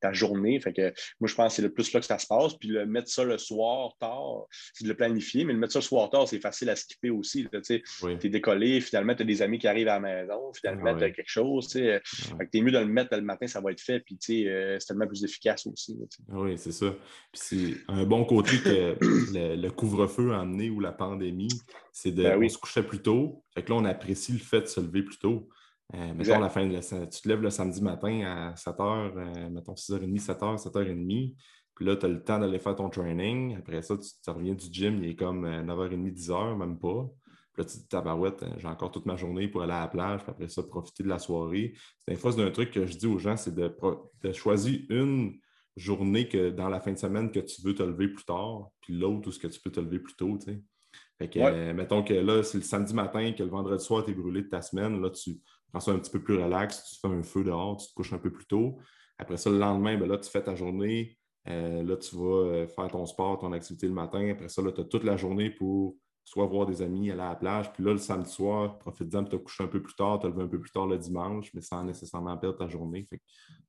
ta journée. Fait que moi, je pense que c'est le plus là que ça se passe. Puis le mettre ça le soir tard, c'est de le planifier, mais le mettre ça le soir tard, c'est facile à skipper aussi. Tu es décollé, finalement, tu as des amis qui arrivent à la maison, finalement, tu as quelque chose. Tu es mieux de le mettre le matin, ça va être fait, puis c'est tellement plus efficace aussi. oui, c'est ça. Puis c'est un bon côté que (clears throat) le, couvre-feu a amené ou la pandémie, c'est de ben se coucher plus tôt. Fait que là, on apprécie le fait de se lever plus tôt. Euh, mettons, la fin de tu te lèves le samedi matin à 7 h, euh, mettons 6h30, 7h, 7h30. Puis là, tu as le temps d'aller faire ton training. Après ça, tu, reviens du gym, il est comme 9h30, euh, 10h, même pas. Puis là, tu te dis, tabarouette, j'ai encore toute ma journée pour aller à la plage. Puis après ça, profiter de la soirée. Des fois, c'est un truc que je dis aux gens, c'est de, choisir une journée que dans la fin de semaine que tu veux te lever plus tard, puis l'autre où ce que tu peux te lever plus tôt. Fait que, mettons que là, c'est le samedi matin, que le vendredi soir, tu es brûlé de ta semaine. Là, tu, prends ça un petit peu plus relax, tu fais un feu dehors, tu te couches un peu plus tôt. Après ça, le lendemain, ben là, tu fais ta journée. Euh, là, tu vas euh, faire ton sport, ton activité le matin. Après ça, tu as toute la journée pour soit voir des amis, aller à la plage. Puis là, le samedi soir, profite-en de te coucher un peu plus tard, te lever un peu plus tard le dimanche, mais sans nécessairement perdre ta journée.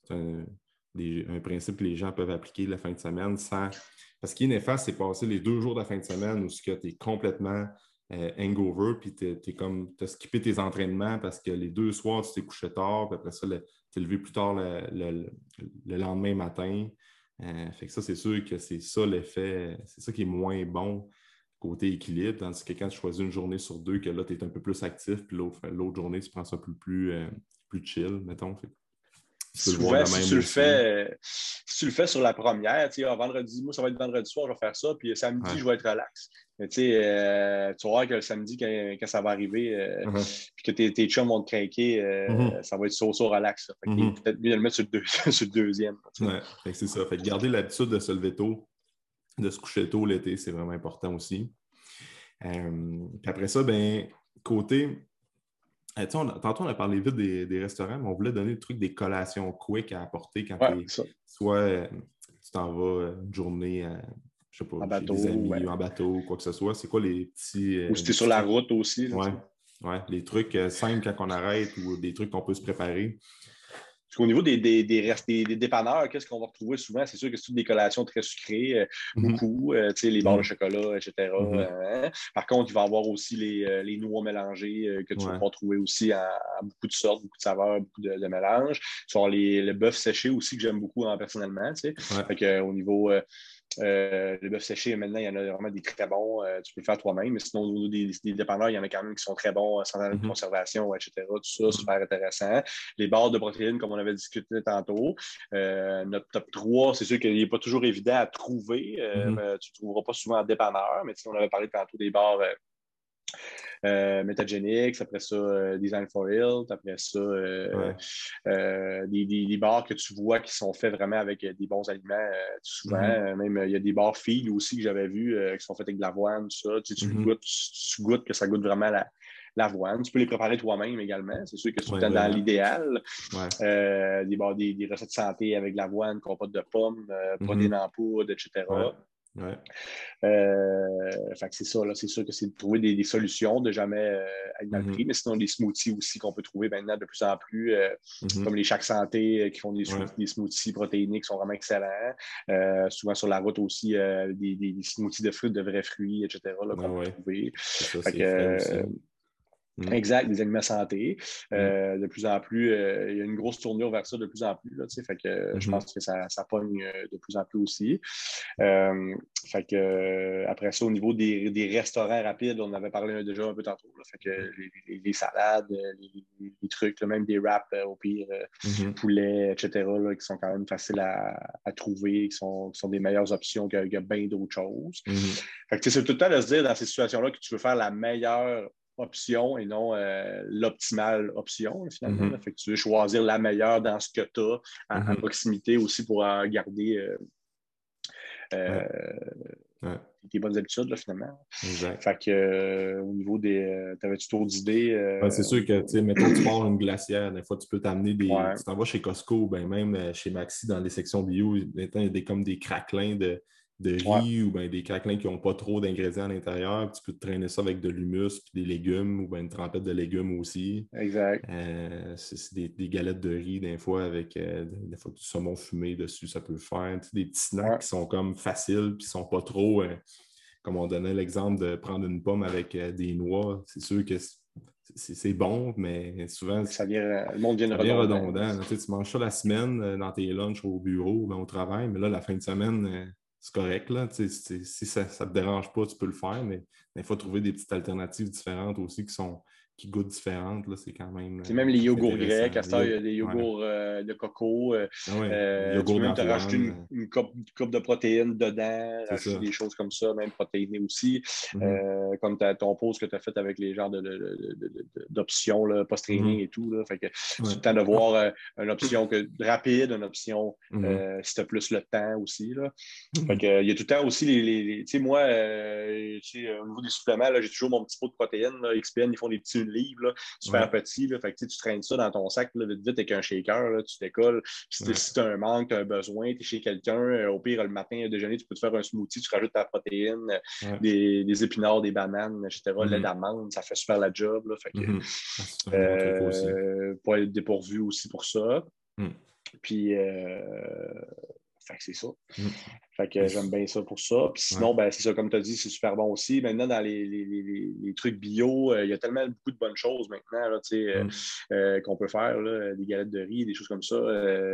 c'est un, principe que les gens peuvent appliquer la fin de semaine sans. Parce qu'il est néfaste, c'est passer les deux jours de la fin de semaine où tu es complètement euh, hangover, puis tu comme, as skippé tes entraînements parce que les deux soirs, tu t'es couché tard, puis après ça, tu t'es levé plus tard le, lendemain matin. Euh, fait que ça, c'est sûr que c'est ça l'effet, c'est ça qui est moins bon côté équilibre, tandis que quand tu choisis une journée sur deux, que là, tu es un peu plus actif, puis l'autre journée, tu prends ça plus, plus, euh, plus chill, mettons. Souvent, si tu, le fais, si tu le fais sur la première, tu sais, ah, vendredi, moi, ça va être vendredi soir, je vais faire ça, puis samedi, je vais être relax. Mais tu sais, euh, tu vas voir que le samedi, quand, ça va arriver, euh, uh-huh. puis que tes, tes chums vont te craquer, euh, uh-huh. ça va être so-so relax. Fait uh-huh. peut-être mieux de le mettre sur le, (laughs) deuxième. Ouais, c'est ça. Fait garder l'habitude de se lever tôt, de se coucher tôt l'été, c'est vraiment important aussi. puis après ça, ben, côté eh, tantôt, on a parlé vite des, restaurants, mais on voulait donner le truc des collations quick à apporter quand soit euh, tu t'en vas une journée, je sais pas, en des amis en bateau quoi que ce soit. C'est quoi les petits. ou c'était sur la route aussi. Oui, ouais, les trucs simples quand on arrête ou des trucs qu'on peut se préparer. Au niveau des, des, des, dépanneurs, qu'est-ce qu'on va retrouver souvent? C'est sûr que c'est toutes des collations très sucrées, euh, mhm. beaucoup, euh, les barres de mhm. chocolat, etc. Mhm. Euh, par contre, il va y avoir aussi les, les noix mélangées que tu vas retrouver aussi à, beaucoup de sortes, beaucoup de saveurs, beaucoup de, mélanges. Tu vas les, le bœuf séché aussi que j'aime beaucoup hein, personnellement. au niveau euh, le bœuf séché, maintenant, il y en a vraiment des très bons. Euh, tu peux le faire toi-même. Mais sinon, au niveau des, dépanneurs, il y en a quand même qui sont très bons, euh, sans mm conservation, etc. Tout ça, mm-hmm. super intéressant. Les barres de protéines, comme on avait discuté tantôt. notre top 3, c'est sûr qu'il n'est pas toujours évident à trouver. Mm-hmm. tu ne trouveras pas souvent en dépanneur, mais si on avait parlé tantôt des barres euh, Metagenics, après ça, euh, Design for Health, après ça, euh, des, des, bars que tu vois qui sont faits vraiment avec des bons aliments, souvent. Mm-hmm. Même, il y a des bars filles aussi que j'avais vus qui sont faits avec de l'avoine, tout ça. Tu, goûtes, tu, goûtes que ça goûte vraiment la, l'avoine. Tu peux les préparer toi-même également. C'est sûr que c'est dans l'idéal. des, des, des, recettes santé avec l'avoine, compote de pommes, mm-hmm. protéines en poudre, etc. Ouais. Euh, c'est ça, là, c'est sûr que c'est de trouver des, solutions, de jamais euh, être dans le mm-hmm. prix, mais sinon des smoothies aussi qu'on peut trouver maintenant de plus en plus, euh, mm-hmm. comme les Chaque Santé qui font des, smoothies protéinés qui sont vraiment excellents. souvent sur la route aussi, des, smoothies de fruits, de vrais fruits, etc. qu'on peut trouver. Mm. Exact, des aliments santé. Mm. Euh, de plus en plus, euh, il y a une grosse tournure vers ça de plus en plus. Là, fait que, Je mm-hmm. pense que ça, ça, pogne euh, de plus en plus aussi. fait que, après ça, au niveau des, des, restaurants rapides, on avait parlé déjà un peu tantôt. fait que les, salades, les, trucs, même des wraps au pire, mm-hmm. poulet, etc., qui sont quand même faciles à, à trouver, qui sont, qui sont, des meilleures options que, que bien d'autres choses. Mm-hmm. Fait que c'est tout le temps de se dire dans ces situations-là que tu veux faire la meilleure option et non euh, l'optimale option, finalement. Mm-hmm. fait que tu veux choisir la meilleure dans ce que tu as à, mm-hmm. proximité aussi pour garder euh, euh, tes bonnes habitudes, finalement. Exact. Fait que, au niveau des. T'avais-tu trop d'idées? c'est sûr que, tu sais, mettons, tu pars une glacière, des fois, tu peux t'amener des. Tu t'en vas chez Costco, ben, même chez Maxi, dans les sections bio, il y a des, comme des craquelins de de riz ou ben, des craquelins qui n'ont pas trop d'ingrédients à l'intérieur. Tu peux traîner ça avec de l'humus puis des légumes ou ben, une trempette de légumes aussi. Exact. Euh, c'est des, galettes de riz, des fois, avec euh, des fois, du saumon fumé dessus, ça peut faire. des petits snacks qui sont comme faciles puis qui ne sont pas trop. Euh, comme on donnait l'exemple de prendre une pomme avec des noix, c'est sûr que c'est bon, mais souvent. Ça vient, le monde vient redondant. Tu, manges ça la semaine dans tes lunchs au bureau, ben, au travail, mais là, la fin de semaine, c'est correct. Là, si ça ne te dérange pas, tu peux le faire, mais il faut trouver des petites alternatives différentes aussi qui sont, qui goûtent différentes, c'est quand même. C'est même les yogourts grecs. À il y a des yogourts euh, de coco. Euh, ah euh, tu peux même te rajouter une, une, coupe, de protéines dedans, rajouter des choses comme ça, même protéinées aussi. Mm-hmm. comme ton pause que tu as fait avec les genres d'options post-training mm-hmm. et tout. Là. Fait que tu temps de voir une option que, rapide, une option mm-hmm. si tu as plus le temps aussi. Là. Fait que, il y a tout le temps aussi les. tu sais, moi, au niveau des suppléments, j'ai toujours mon petit pot de protéines. Là. XPN, ils font des petits livre, là, super petit. Là, fait que, tu traînes ça dans ton sac là, vite, vite avec un shaker, là, tu décolles. Si, tu as un manque, tu as un besoin, tu es chez quelqu'un, euh, au pire, le matin, au déjeuner, tu peux te faire un smoothie, tu rajoutes ta protéine, des, des, épinards, des bananes, etc., mm -hmm. lait d'amande, ça fait super la job. Là, fait que, mm -hmm. euh, pour être dépourvu aussi pour ça. Mm. Puis, euh, fait que c'est ça. Mm. Fait que j'aime bien ça pour ça. Puis sinon, ben, c'est ça, comme tu as dit, c'est super bon aussi. Maintenant, dans les, les, les, trucs bio, euh, il y a tellement beaucoup de bonnes choses maintenant là, euh, mm. euh, qu'on peut faire, là, des galettes de riz, des choses comme ça.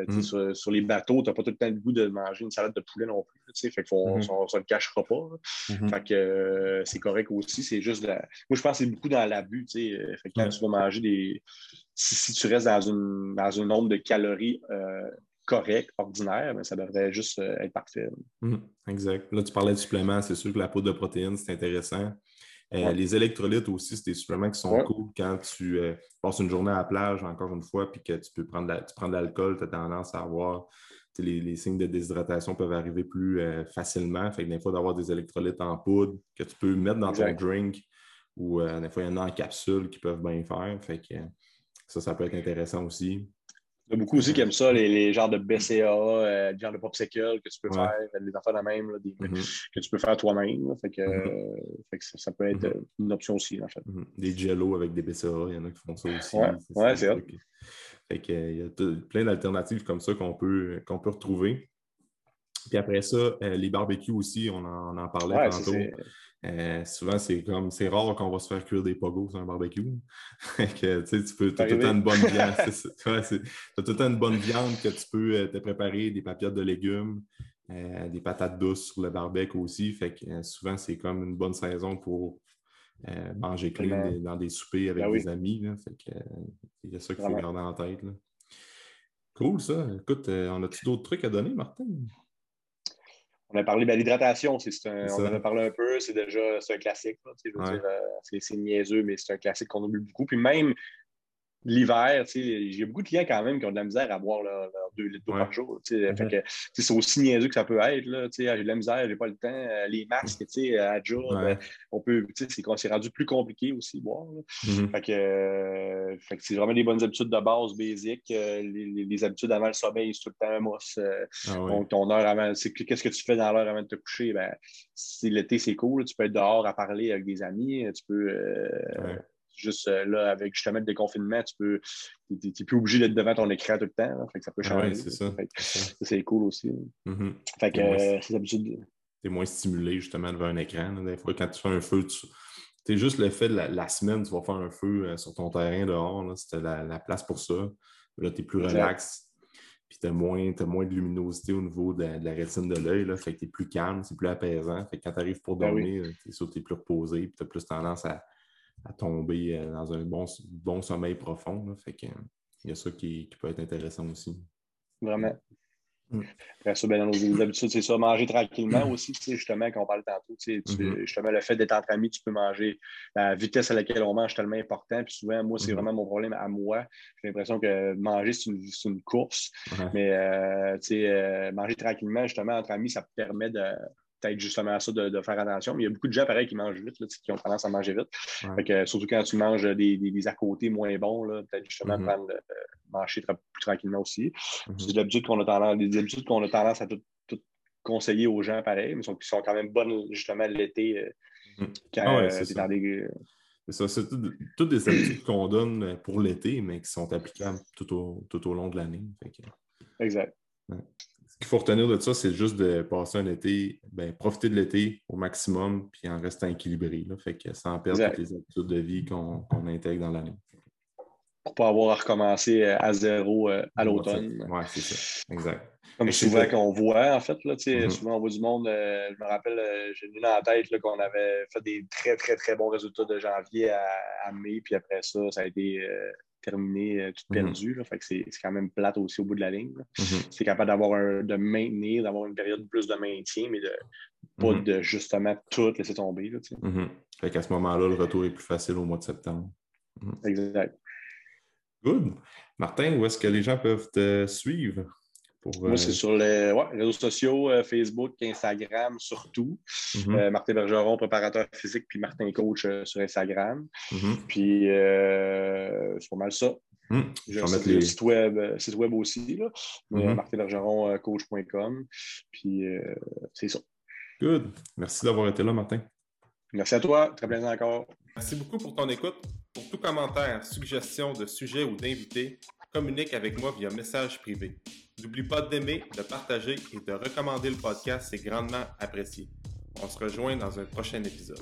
Mm. sur, les bateaux, tu n'as pas tout le temps le goût de manger une salade de poulet non plus. Fait qu'on mm-hmm. ne le cachera pas. Mm-hmm. Fait que c'est correct aussi. C'est juste Moi, je pense que c'est beaucoup dans l'abus. Fait que quand tu vas manger des. Si, tu restes dans, une, dans un nombre de calories correct, ordinaire, mais ça devrait juste euh, être parfait. Mhm, exact. Là, tu parlais de suppléments, c'est sûr que la poudre de protéines, c'est intéressant. Euh, les électrolytes aussi, c'est des suppléments qui sont cool quand tu euh, passes une journée à la plage, encore une fois, puis que tu peux prendre de, tu prends de l'alcool, tu as tendance à avoir les, signes de déshydratation peuvent arriver plus facilement. Fait que des fois, d'avoir des électrolytes en poudre que tu peux mettre dans ton drink ou des fois, il y en a en capsule qui peuvent bien faire. Fait que ça, ça peut être intéressant aussi. Il y a beaucoup aussi qui aiment ça, les, les genres de BCA, euh, les genres de popsicle que tu peux faire, les affaires de même, là, mm-hmm. que tu peux faire toi-même. Fait que, mm-hmm. fait que ça, peut être mm-hmm. une option aussi, en fait. Des jello avec des BCA, il y en a qui font ça aussi. Ouais, c'est ça. Fait que, il y a plein d'alternatives comme ça qu'on peut, qu'on peut retrouver. Puis après ça, euh, les barbecues aussi, on en, on en parlait tantôt. Euh, souvent, c'est comme c'est rare qu'on va se faire cuire des pogos sur un barbecue. (laughs) que, tu peux, as tout le temps une bonne (laughs) viande. tu as tout le temps une bonne viande que tu peux euh, te préparer, des papillotes de légumes, euh, des patates douces sur le barbecue aussi. Fait que souvent, c'est comme une bonne saison pour manger clean dans des soupers avec ben des amis. Fait que il y a ça qu'il faut garder en tête. Cool ça. Écoute, on a-tu d'autres trucs à donner, Martin? On a parlé de l'hydratation, on en a parlé un peu, c'est déjà un classique. Euh, c'est niaiseux, mais c'est un classique qu'on oublie beaucoup. Puis même l'hiver, j'ai beaucoup de clients quand même qui ont de la misère à boire leurs deux litres d'eau par jour. Mm-hmm. C'est aussi niaiseux que ça peut être. J'ai de la misère, j'ai pas le temps. Euh, les masques, à ouais. on peut, c'est rendu plus compliqué aussi boire. Mm-hmm. Euh, fait que, c'est vraiment des bonnes habitudes de base, basiques. Euh, les, habitudes avant le sommeil, c'est tout le temps un mousse. donc, ton heure avant, qu'est-ce que tu fais dans l'heure avant de te coucher? Ben, si l'été, c'est cool, tu peux être dehors à parler avec des amis, tu peux juste euh, là, avec justement le déconfinement, tu peux. Tu n'es plus obligé d'être devant ton écran tout le temps. fait que ça peut changer. Ouais, c'est ça. C'est cool aussi. Mm-hmm. Fait que euh, c'est Tu es moins stimulé justement devant un écran. Des fois, quand tu fais un feu, tu. C'est juste le fait de la, semaine, tu vas faire un feu euh, sur ton terrain dehors. C'était la, place pour ça. Là, tu es plus relax. Puis tu as, moins de luminosité au niveau de, la rétine de l'œil. Fait que tu es plus calme, c'est plus apaisant. Fait que quand tu arrives pour ben dormir, tu es, es, plus reposé. Puis tu as plus tendance à, à tomber euh, dans un bon, bon sommeil profond. Fait que, il y a ça qui, peut être intéressant aussi. Vraiment. Mm. Après ça, ben, dans nos (coughs) habitudes, c'est ça, manger tranquillement aussi, justement, quand on parle tantôt, mm-hmm. justement, le fait d'être entre amis, tu peux manger. La vitesse à laquelle on mange tellement important. Puis souvent, moi, c'est mm-hmm. vraiment mon problème à moi. J'ai l'impression que manger, c'est une, course. Mais euh, euh, manger tranquillement, justement, entre amis, ça permet de, peut-être justement à ça de, faire attention. Mais il y a beaucoup de gens, pareil, qui mangent vite, qui ont tendance à manger vite. surtout quand tu manges des, des, à côté moins bons, peut-être justement prendre, euh, manger plus tranquillement aussi. Mm-hmm. C'est des habitudes qu'on a tendance, des habitudes qu'on a tendance à tout, conseiller aux gens, pareil, mais qui sont, quand même bonnes justement l'été euh, mm-hmm. quand ah c'est dans des. C'est ça, c'est toutes des habitudes qu'on donne pour l'été, mais qui sont applicables tout au, tout au long de l'année. Exact ce qu'il faut retenir de ça, c'est juste de passer un été ben, profiter de l'été au maximum, puis en restant équilibré, là, fait que sans perdre toutes les habitudes de vie qu'on intègre dans l'année. Pour pas avoir à recommencer à zéro à l'automne. Oui, c'est ça. Exact. Comme souvent qu'on voit, en fait, là, mm-hmm. souvent on voit du monde, euh, je me rappelle, euh, j'ai lu dans la tête qu'on avait fait des très, très, très bons résultats de janvier à, mai, puis après ça, ça a été euh, terminé tout mm-hmm. perdu. fait que c'est quand même plate aussi au bout de la ligne. Mm-hmm. C'est capable d'avoir de maintenir, d'avoir une période plus de maintien, mais de pas de justement tout laisser tomber. Là, Fait qu'à ce moment-là, le retour est plus facile au mois de septembre. Exact. Good. Martin, où est-ce que les gens peuvent te suivre? Moi, c'est euh, sur les réseaux sociaux, euh, Facebook, Instagram surtout. Mhm. Euh, Martin Bergeron, préparateur physique, puis Martin Coach sur Instagram. Mhm. Puis c'est pas mal ça. Je vais mettre les... site web, site web aussi, là. martinbergeroncoach.com. Puis c'est ça. Good. Merci d'avoir été là, Martin. Merci à toi. Très plaisir encore. Merci beaucoup pour ton écoute. Pour tout commentaire, suggestion de sujet ou d'invité, communique avec moi via message privé. N'oublie pas d'aimer, de partager et de recommander le podcast, c'est grandement apprécié. On se rejoint dans un prochain épisode.